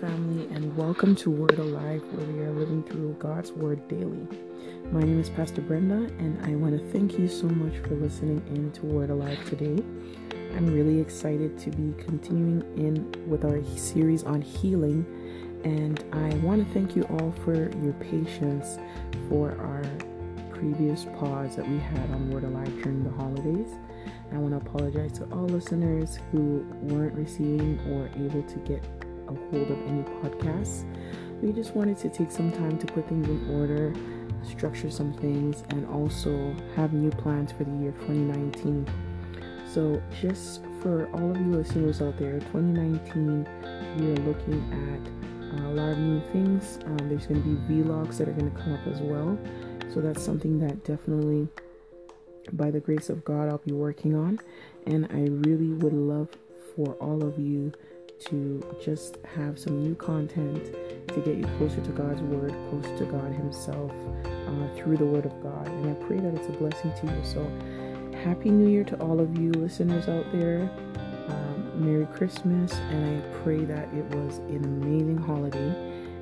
family, and welcome to Word Alive, where we are living through God's Word daily. My name is Pastor Brenda, and I want to thank you so much for listening in to Word Alive today. I'm really excited to be continuing in with our series on healing, and I want to thank you all for your patience for our previous pause that we had on Word Alive during the holidays. I want to apologize to all listeners who weren't receiving or able to get hold of any podcasts. We just wanted to take some time to put things in order, structure some things, and also have new plans for the year 2019. So, just for all of you listeners out there, 2019, we are looking at uh, a lot of new things. Um, there's going to be vlogs that are going to come up as well. So, that's something that definitely, by the grace of God, I'll be working on. And I really would love for all of you to just have some new content to get you closer to God's Word, closer to God Himself uh, through the Word of God. And I pray that it's a blessing to you. So, Happy New Year to all of you listeners out there. Um, Merry Christmas, and I pray that it was an amazing holiday.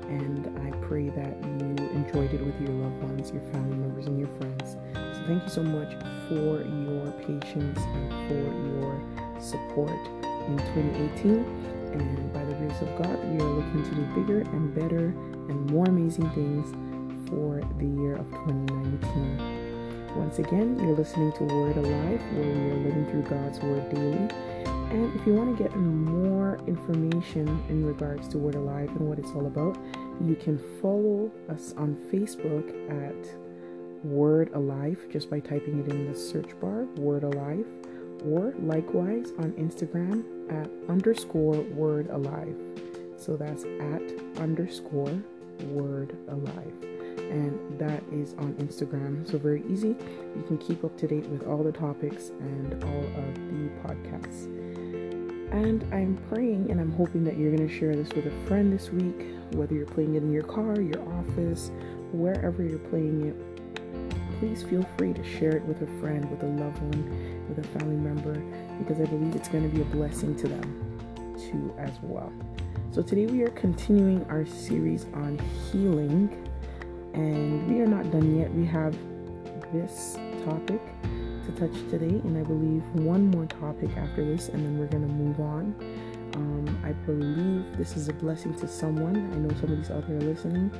And I pray that you enjoyed it with your loved ones, your family members, and your friends. So, thank you so much for your patience and for your support in 2018. And by the grace of God, we are looking to do bigger and better and more amazing things for the year of 2019. Once again, you're listening to Word Alive, where we are living through God's Word daily. And if you want to get more information in regards to Word Alive and what it's all about, you can follow us on Facebook at Word Alive just by typing it in the search bar, Word Alive or likewise on Instagram at underscore word alive. So that's at underscore word alive. And that is on Instagram. So very easy. You can keep up to date with all the topics and all of the podcasts. And I'm praying and I'm hoping that you're going to share this with a friend this week, whether you're playing it in your car, your office, wherever you're playing it. Please feel free to share it with a friend, with a loved one with a family member because I believe it's going to be a blessing to them too as well. So today we are continuing our series on healing and we are not done yet. We have this topic to touch today and I believe one more topic after this and then we're going to move on. Um, I believe this is a blessing to someone. I know somebody's out there listening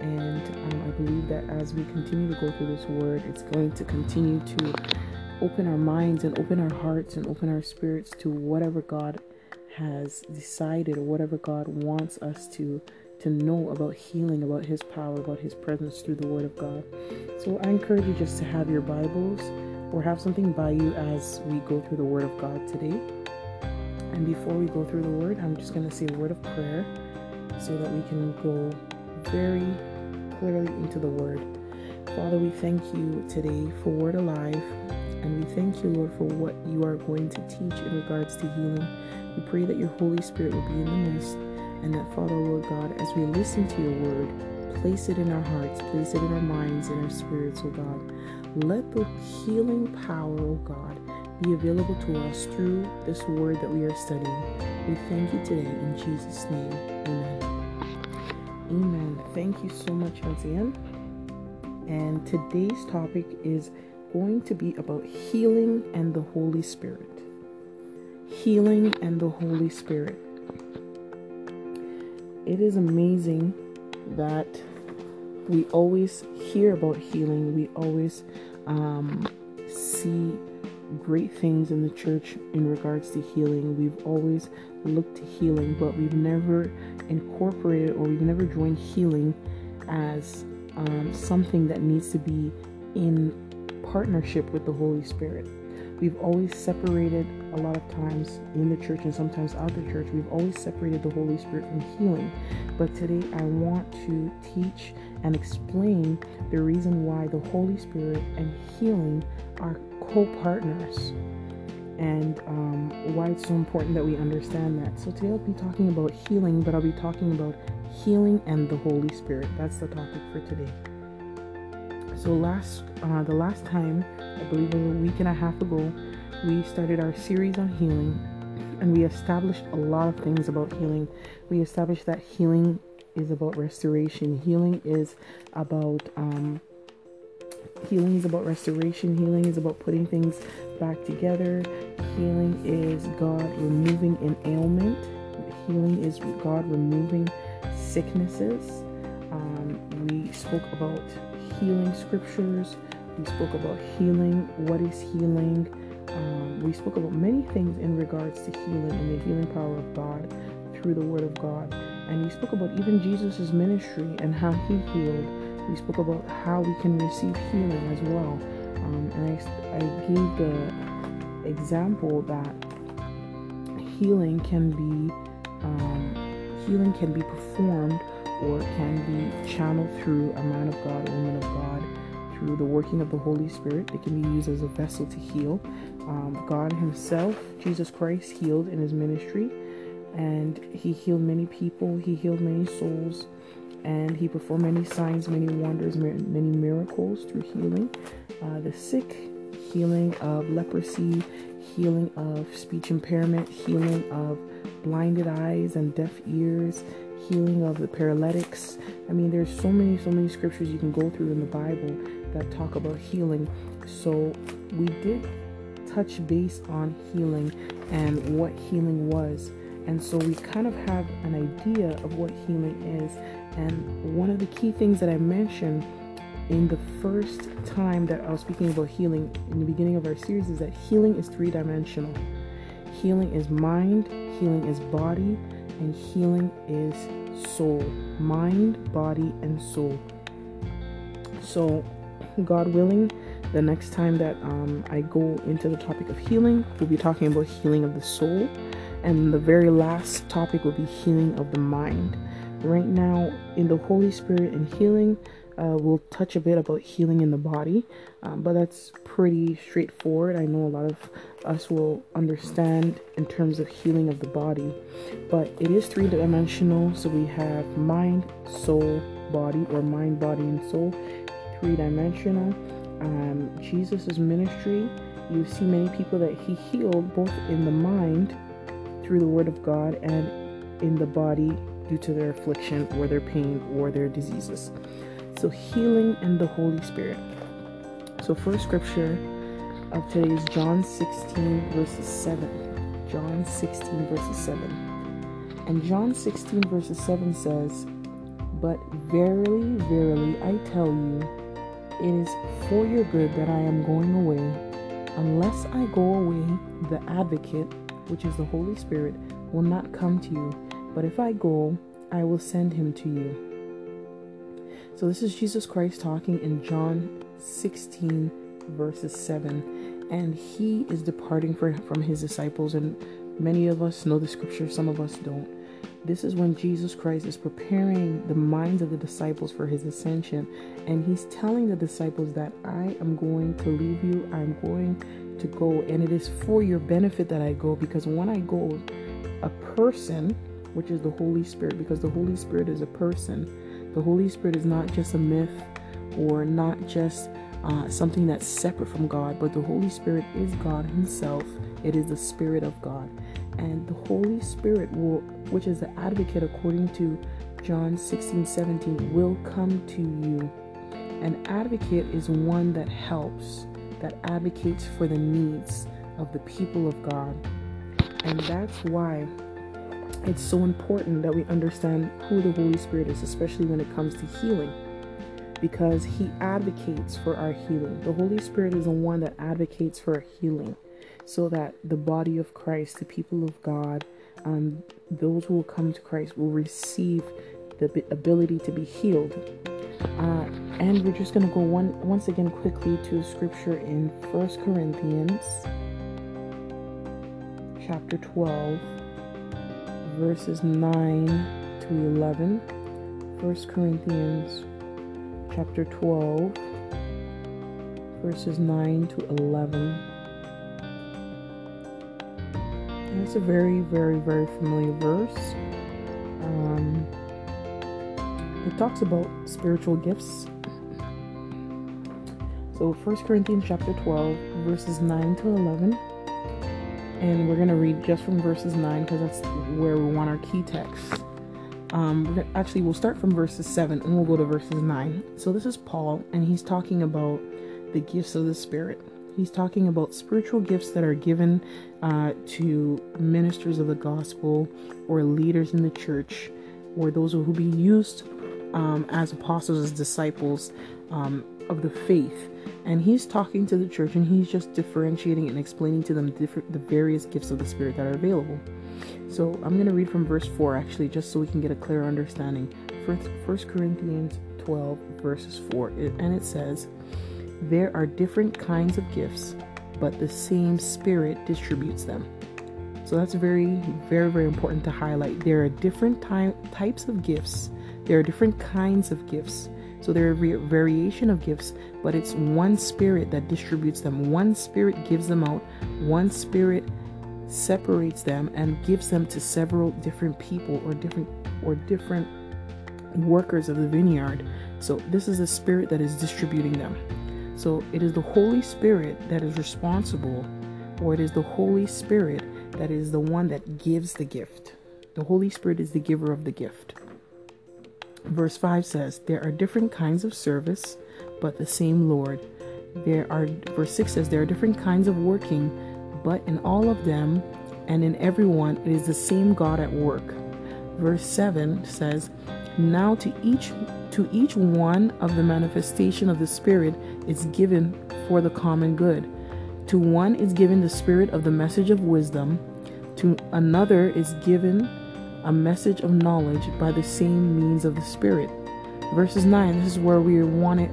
and um, I believe that as we continue to go through this word, it's going to continue to open our minds and open our hearts and open our spirits to whatever God has decided or whatever God wants us to to know about healing, about his power, about his presence through the word of God. So I encourage you just to have your Bibles or have something by you as we go through the word of God today. And before we go through the word, I'm just going to say a word of prayer so that we can go very clearly into the word. Father, we thank you today for Word Alive. And we thank you, Lord, for what you are going to teach in regards to healing. We pray that your Holy Spirit will be in the midst, and that, Father, Lord God, as we listen to your word, place it in our hearts, place it in our minds and our spirits, oh God. Let the healing power, oh God, be available to us through this word that we are studying. We thank you today in Jesus' name. Amen. Amen. Thank you so much, Hosea. And today's topic is going to be about healing and the Holy Spirit. Healing and the Holy Spirit. It is amazing that we always hear about healing, we always um, see great things in the church in regards to healing. We've always looked to healing, but we've never incorporated or we've never joined healing as um, something that needs to be in partnership with the Holy Spirit. We've always separated a lot of times in the church and sometimes out the church, we've always separated the Holy Spirit from healing. But today I want to teach and explain the reason why the Holy Spirit and healing are co partners and um, why it's so important that we understand that. So today I'll be talking about healing, but I'll be talking about healing and the Holy Spirit. That's the topic for today. So last, uh, the last time, I believe it was a week and a half ago, we started our series on healing, And we established a lot of things about healing. We established that healing is about restoration, healing is about um, healing is about restoration, healing is about putting things back together, healing is God removing an ailment, healing is God removing sicknesses. Um, we spoke about healing scriptures, we spoke about healing, what is healing. Um, we spoke about many things in regards to healing and the healing power of God through the Word of God. And we spoke about even Jesus' ministry and how he healed we spoke about how we can receive healing as well. Um, and I, I gave the example that healing can be um, healing can be performed or can be channeled through a man of God, a woman of God, through the working of the Holy Spirit. It can be used as a vessel to heal. Um, God Himself, Jesus Christ, healed in His ministry, and He healed many people. He healed many souls and he performed many signs, many wonders, many miracles through healing uh, the sick, healing of leprosy, healing of speech impairment, healing of blinded eyes and deaf ears, healing of the paralytics. I mean, there's so many, so many scriptures you can go through in the Bible that talk about healing. So we did touch base on healing and what healing was. And so we kind of have an idea of what healing is. And one of the key things that I mentioned in the first time that I was speaking about healing in the beginning of our series is that healing is three dimensional. Healing is mind, healing is body, and healing is soul. Mind, body, and soul. So, God willing, the next time that um, I go into the topic of healing, we'll be talking about healing of the soul. And the very last topic will be healing of the mind right now in the Holy Spirit and healing. Uh, we'll touch a bit about healing in the body, um, but that's pretty straightforward. I know a lot of us will understand in terms of healing of the body, but it is three dimensional. So we have mind, soul, body, or mind, body, and soul, three dimensional. Um, Jesus' ministry, you see many people that he healed both in the mind through the Word of God and in the body due to their affliction or their pain or their diseases. So, healing and the Holy Spirit. So, first scripture of today is John 16, verses 7. John 16, verses 7. And John 16, verses 7 says, But verily, verily, I tell you, it is for your good that I am going away. Unless I go away, the advocate, which is the Holy Spirit, will not come to you but if I go, I will send him to you. So this is Jesus Christ talking in John 16, verses 7. And he is departing for, from his disciples. And many of us know the scripture, some of us don't. This is when Jesus Christ is preparing the minds of the disciples for his ascension. And he's telling the disciples that I am going to leave you, I'm going to go. And it is for your benefit that I go because when I go, a person which is the Holy Spirit, because the Holy Spirit is a person. The Holy Spirit is not just a myth or not just uh, something that's separate from God, but the Holy Spirit is God Himself. It is the Spirit of God. And the Holy Spirit will, which is the advocate according to John 16 17, will come to you. An advocate is one that helps, that advocates for the needs of the people of God. And that's why it's so important that we understand who the Holy Spirit is, especially when it comes to healing, because He advocates for our healing. The Holy Spirit is the one that advocates for healing, so that the body of Christ, the people of God, um, those who will come to Christ will receive the ability to be healed. Uh, and we're just going to go one once again quickly to scripture in First Corinthians chapter 12 verses 9 to 11. 1 Corinthians chapter 12, verses 9 to 11. And it's a very, very, very familiar verse. Um, it talks about spiritual gifts. So 1 Corinthians chapter 12, verses 9 to 11. and we're going to read just from verses 9 because that's where we want our key text. Um, actually, we'll start from verses 7 and we'll go to verses 9. So, this is Paul, and he's talking about the gifts of the Spirit. He's talking about spiritual gifts that are given uh, to ministers of the gospel or leaders in the church or those who be used um, as apostles, as disciples um, of the faith. And he's talking to the church and he's just differentiating and explaining to them different, the various gifts of the Spirit that are available. So I'm going to read from verse 4 actually, just so we can get a clear understanding. First, First Corinthians 12, verses 4, and it says, There are different kinds of gifts, but the same Spirit distributes them. So that's very, very, very important to highlight. There are different ty- types of gifts, there are different kinds of gifts. So there are variation of gifts, but it's one spirit that distributes them. One spirit gives them out. One spirit separates them and gives them to several different people or different or different workers of the vineyard. So this is a spirit that is distributing them. So it is the Holy Spirit that is responsible, or it is the Holy Spirit that is the one that gives the gift. The Holy Spirit is the giver of the gift. Verse 5 says, There are different kinds of service, but the same Lord. There are verse 6 says there are different kinds of working, but in all of them and in everyone it is the same God at work. Verse 7 says, Now to each to each one of the manifestation of the Spirit is given for the common good. To one is given the spirit of the message of wisdom, to another is given a message of knowledge by the same means of the Spirit. Verses 9, this is where we want to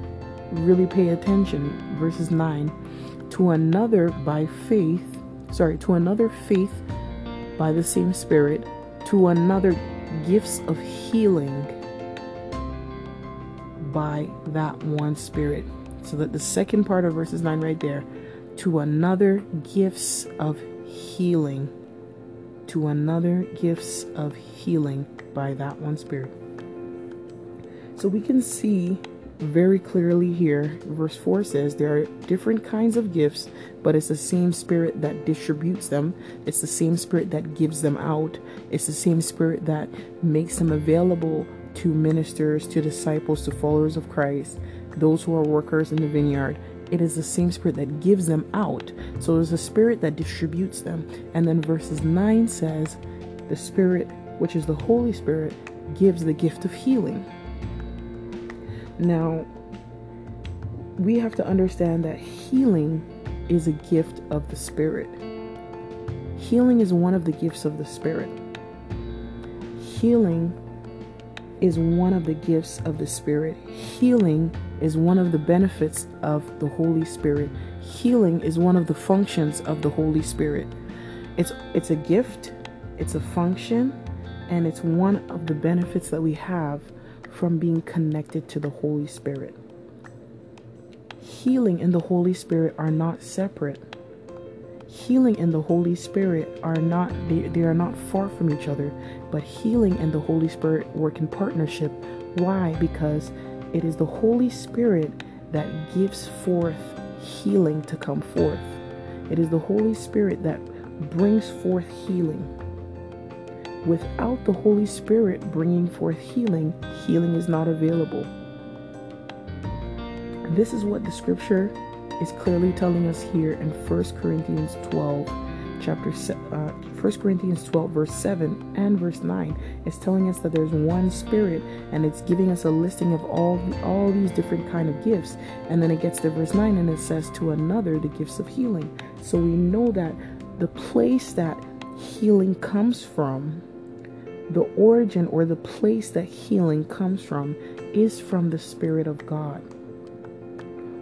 really pay attention. Verses 9, to another by faith, sorry, to another faith by the same Spirit, to another gifts of healing by that one Spirit. So that the second part of verses 9 right there, to another gifts of healing to another gifts of healing by that one spirit. So we can see very clearly here, verse 4 says there are different kinds of gifts, but it's the same spirit that distributes them. It's the same spirit that gives them out. It's the same spirit that makes them available to ministers, to disciples, to followers of Christ, those who are workers in the vineyard it is the same spirit that gives them out. So it's a spirit that distributes them. And then verses 9 says, the spirit, which is the Holy Spirit, gives the gift of healing. Now, we have to understand that healing is a gift of the Spirit. Healing is one of the gifts of the Spirit. Healing is one of the gifts of the Spirit. Healing is one of the benefits of the Holy Spirit. Healing is one of the functions of the Holy Spirit. It's it's a gift, it's a function, and it's one of the benefits that we have from being connected to the Holy Spirit. Healing and the Holy Spirit are not separate healing and the Holy Spirit are not they, they are not far from each other, but healing and the Holy Spirit work in partnership. Why? Because it is the Holy Spirit that gives forth healing to come forth. It is the Holy Spirit that brings forth healing. Without the Holy Spirit bringing forth healing, healing is not available. This is what the scripture is clearly telling us here in 1 Corinthians 12 chapter uh, 1 Corinthians 12 verse 7 and verse 9 is telling us that there's one spirit and it's giving us a listing of all all these different kind of gifts. And then it gets to verse 9 and it says to another the gifts of healing. So we know that the place that healing comes from the origin or the place that healing comes from is from the spirit of God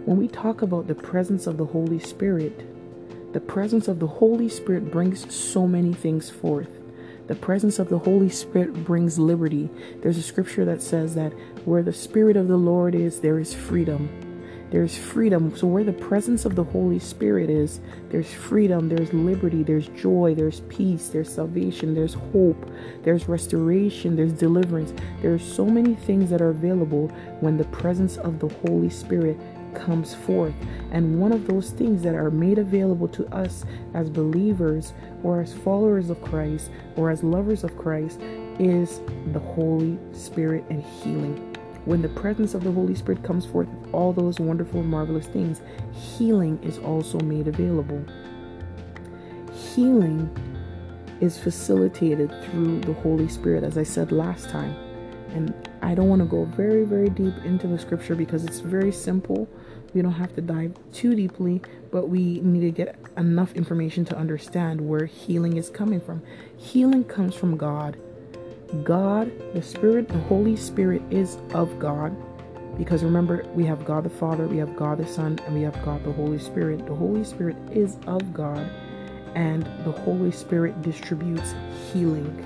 when we talk about the presence of the Holy Spirit, the presence of the Holy Spirit brings so many things forth. The presence of the Holy Spirit brings liberty. There's a scripture that says that where the Spirit of the Lord is, there is freedom. There's freedom. So, where the presence of the Holy Spirit is, there's freedom, there's liberty, there's joy, there's peace, there's salvation, there's hope, there's restoration, there's deliverance. There are so many things that are available when the presence of the Holy Spirit comes forth. And one of those things that are made available to us as believers or as followers of Christ or as lovers of Christ is the Holy Spirit and healing. When the presence of the Holy Spirit comes forth, all those wonderful, marvelous things, healing is also made available. Healing is facilitated through the Holy Spirit, as I said last time. And I don't want to go very, very deep into the scripture because it's very simple. We don't have to dive too deeply, but we need to get enough information to understand where healing is coming from. Healing comes from God. God, the Spirit, the Holy Spirit is of God. Because remember, we have God the Father, we have God the Son, and we have God the Holy Spirit. The Holy Spirit is of God, and the Holy Spirit distributes healing.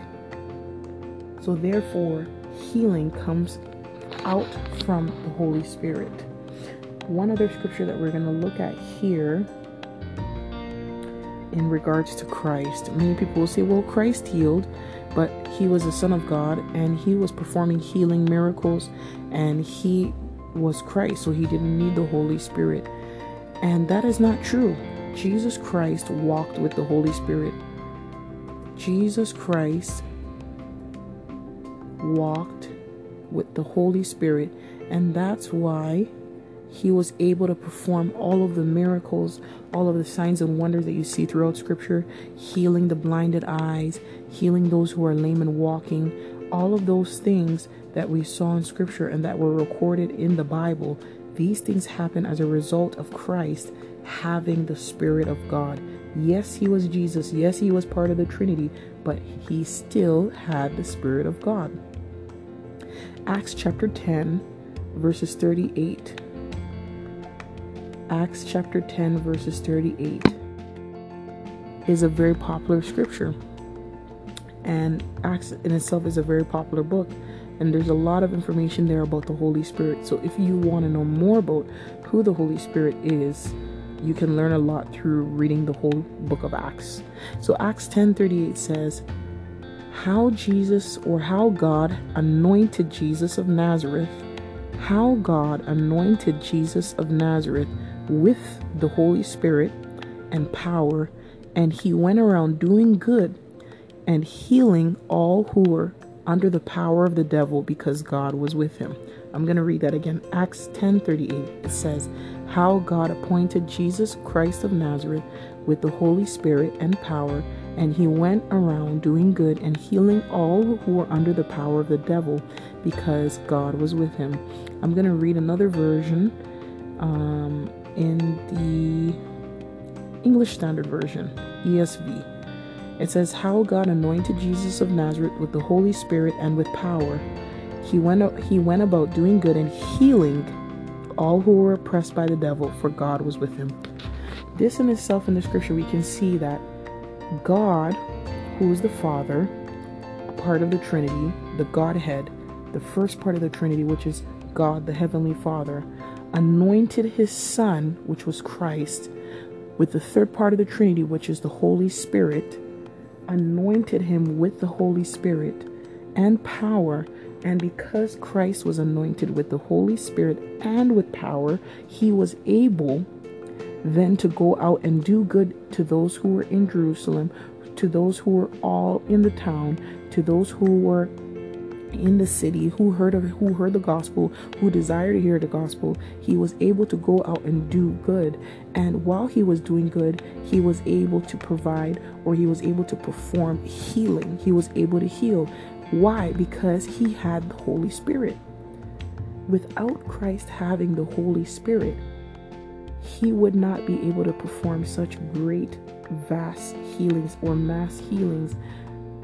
So, therefore, healing comes out from the Holy Spirit. One other scripture that we're going to look at here in regards to Christ. Many people will say, well, Christ healed, but he was the Son of God and he was performing healing miracles and he was Christ, so he didn't need the Holy Spirit. And that is not true. Jesus Christ walked with the Holy Spirit. Jesus Christ walked with the Holy Spirit, and that's why he was able to perform all of the miracles, all of the signs and wonders that you see throughout Scripture, healing the blinded eyes, healing those who are lame and walking, all of those things that we saw in Scripture and that were recorded in the Bible. These things happen as a result of Christ having the Spirit of God. Yes, he was Jesus. Yes, he was part of the Trinity, but he still had the Spirit of God. Acts chapter 10, verses 38. Acts chapter 10, verses 38 is a very popular scripture. And Acts in itself is a very popular book. And there's a lot of information there about the Holy Spirit. So if you want to know more about who the Holy Spirit is, you can learn a lot through reading the whole book of Acts. So Acts 10:38 says, how Jesus or how God anointed Jesus of Nazareth, how God anointed Jesus of Nazareth with the Holy Spirit and power, and he went around doing good and healing all who were under the power of the devil because God was with him. I'm going to read that again. Acts 10:38. It says, "How God appointed Jesus Christ of Nazareth with the Holy Spirit and power, and he went around doing good and healing all who were under the power of the devil because God was with him. I'm going to read another version um, in the English Standard Version, ESV. It says, How God anointed Jesus of Nazareth with the Holy Spirit and with power. He went, he went about doing good and healing all who were oppressed by the devil, for God was with him. This in itself in the scripture, we can see that God, who is the Father, part of the Trinity, the Godhead, the first part of the Trinity, which is God, the Heavenly Father, anointed his Son, which was Christ, with the third part of the Trinity, which is the Holy Spirit, anointed him with the Holy Spirit and power. And because Christ was anointed with the Holy Spirit and with power, he was able then to go out and do good to those who were in Jerusalem, to those who were all in the town, to those who were in the city who heard of who heard the gospel who desired to hear the gospel he was able to go out and do good. And while he was doing good he was able to provide or he was able to perform healing. He was able to heal. Why? Because he had the holy spirit. Without christ having the holy spirit he would not be able to perform such great, vast healings or mass healings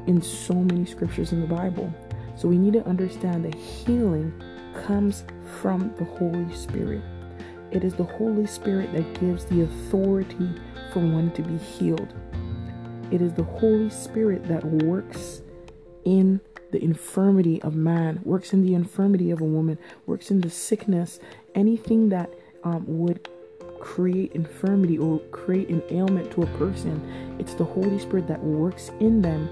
in so many scriptures in the Bible. So we need to understand that healing comes from the Holy Spirit. It is the Holy Spirit that gives the authority for one to be healed. It is the Holy Spirit that works in the infirmity of man, works in the infirmity of a woman, works in the sickness, anything that um, would create infirmity or create an ailment to a person. It's the Holy Spirit that works in them.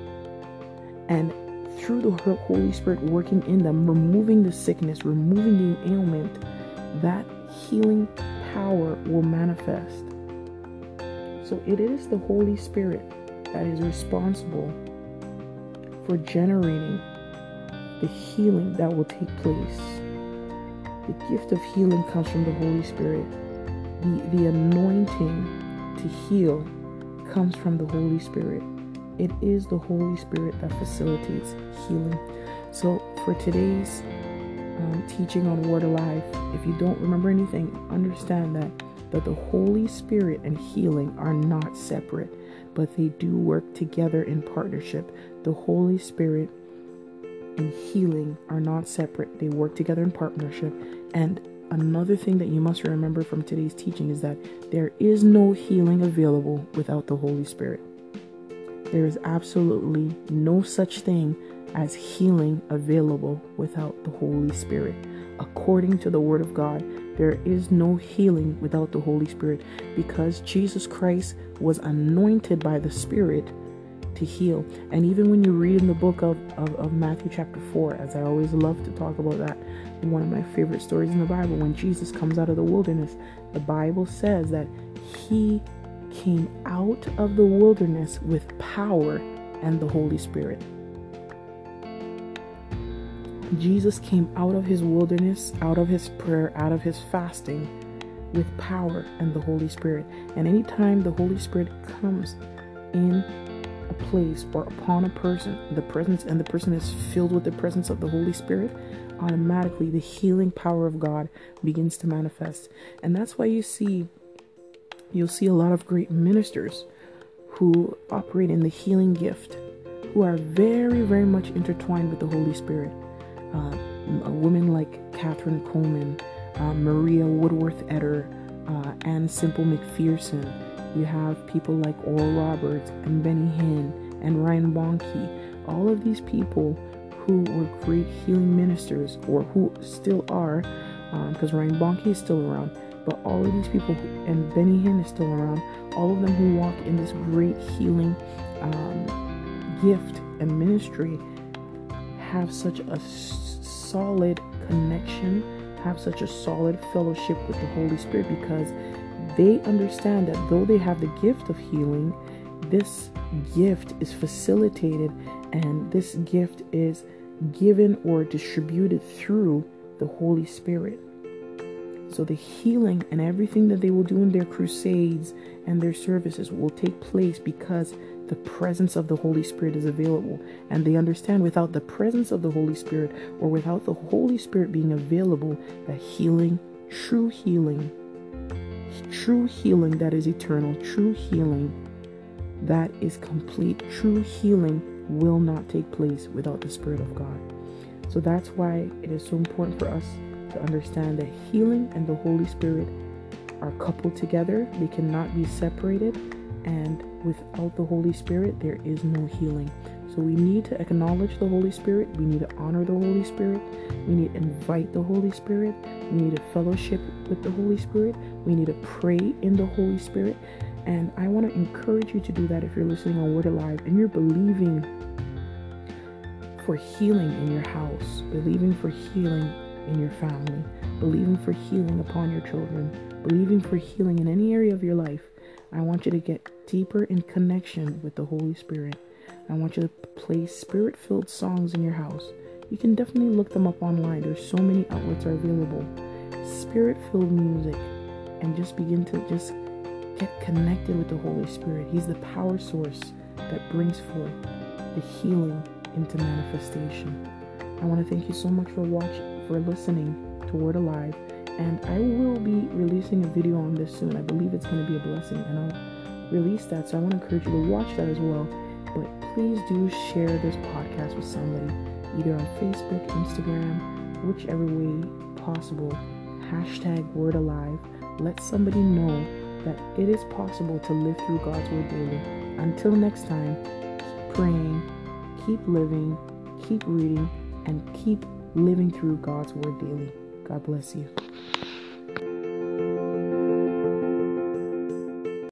And through the Holy Spirit working in them, removing the sickness, removing the ailment, that healing power will manifest. So it is the Holy Spirit that is responsible for generating the healing that will take place. The gift of healing comes from the Holy Spirit. The, the anointing to heal comes from the Holy Spirit. It is the Holy Spirit that facilitates healing. So, for today's um, teaching on Word Alive, if you don't remember anything, understand that that the Holy Spirit and healing are not separate, but they do work together in partnership. The Holy Spirit and healing are not separate, they work together in partnership. And another thing that you must remember from today's teaching is that there is no healing available without the Holy Spirit. There is absolutely no such thing as healing available without the Holy Spirit. According to the Word of God, there is no healing without the Holy Spirit because Jesus Christ was anointed by the Spirit to heal. And even when you read in the book of, of, of, Matthew chapter 4, as I always love to talk about that, one of my favorite stories in the Bible, when Jesus comes out of the wilderness, the Bible says that he came out of the wilderness with power and the Holy Spirit. Jesus came out of his wilderness, out of his prayer, out of his fasting with power and the Holy Spirit. And anytime the Holy Spirit comes in a place or upon a person, the presence and the person is filled with the presence of the Holy Spirit, automatically the healing power of God begins to manifest. And that's why you see you'll see a lot of great ministers who operate in the healing gift, who are very, very much intertwined with the Holy Spirit uh, a woman like Kathryn Kuhlman, uh, Maria Woodworth Etter, uh, Aimee Semple McPherson. You have people like Oral Roberts and Benny Hinn and Ryan Bonnke. All of these people who were great healing ministers, or who still are, because um, Ryan Bonnke is still around. But all of these people, and Benny Hinn is still around, all of them who walk in this great healing um, gift and ministry have such a solid connection, have such a solid fellowship with the Holy Spirit because they understand that though they have the gift of healing, this gift is facilitated and this gift is given or distributed through the Holy Spirit. So the healing and everything that they will do in their crusades and their services will take place because the presence of the Holy Spirit is available. And they understand without the presence of the Holy Spirit or without the Holy Spirit being available, that healing, true healing, true healing that is eternal, true healing that is complete, true healing will not take place without the Spirit of God. So that's why it is so important for us to understand that healing and the Holy Spirit are coupled together, they cannot be separated and without the Holy Spirit, there is no healing. So we need to acknowledge the Holy Spirit. We need to honor the Holy Spirit. We need to invite the Holy Spirit. We need to fellowship with the Holy Spirit. We need to pray in the Holy Spirit. And I want to encourage you to do that if you're listening on Word Alive and you're believing for healing in your house, believing for healing in your family, believing for healing upon your children, believing for healing in any area of your life. I want you to get deeper in connection with the Holy Spirit. I want you to play spirit filled songs in your house. You can definitely look them up online. There's so many outlets are available. Spirit filled music and just begin to just get connected with the Holy Spirit. He's the power source that brings forth the healing into manifestation. I want to thank you so much for watching, for listening to Word Alive and I will be releasing a video on this soon. I believe it's going to be a blessing, and I'll release that. So I want to encourage you to watch that as well. But please do share this podcast with somebody, either on Facebook, Instagram, whichever way possible. Hashtag Word Alive. Let somebody know that it is possible to live through God's Word daily. Until next time, keep praying, keep living, keep reading, and keep living through God's Word daily. God bless you.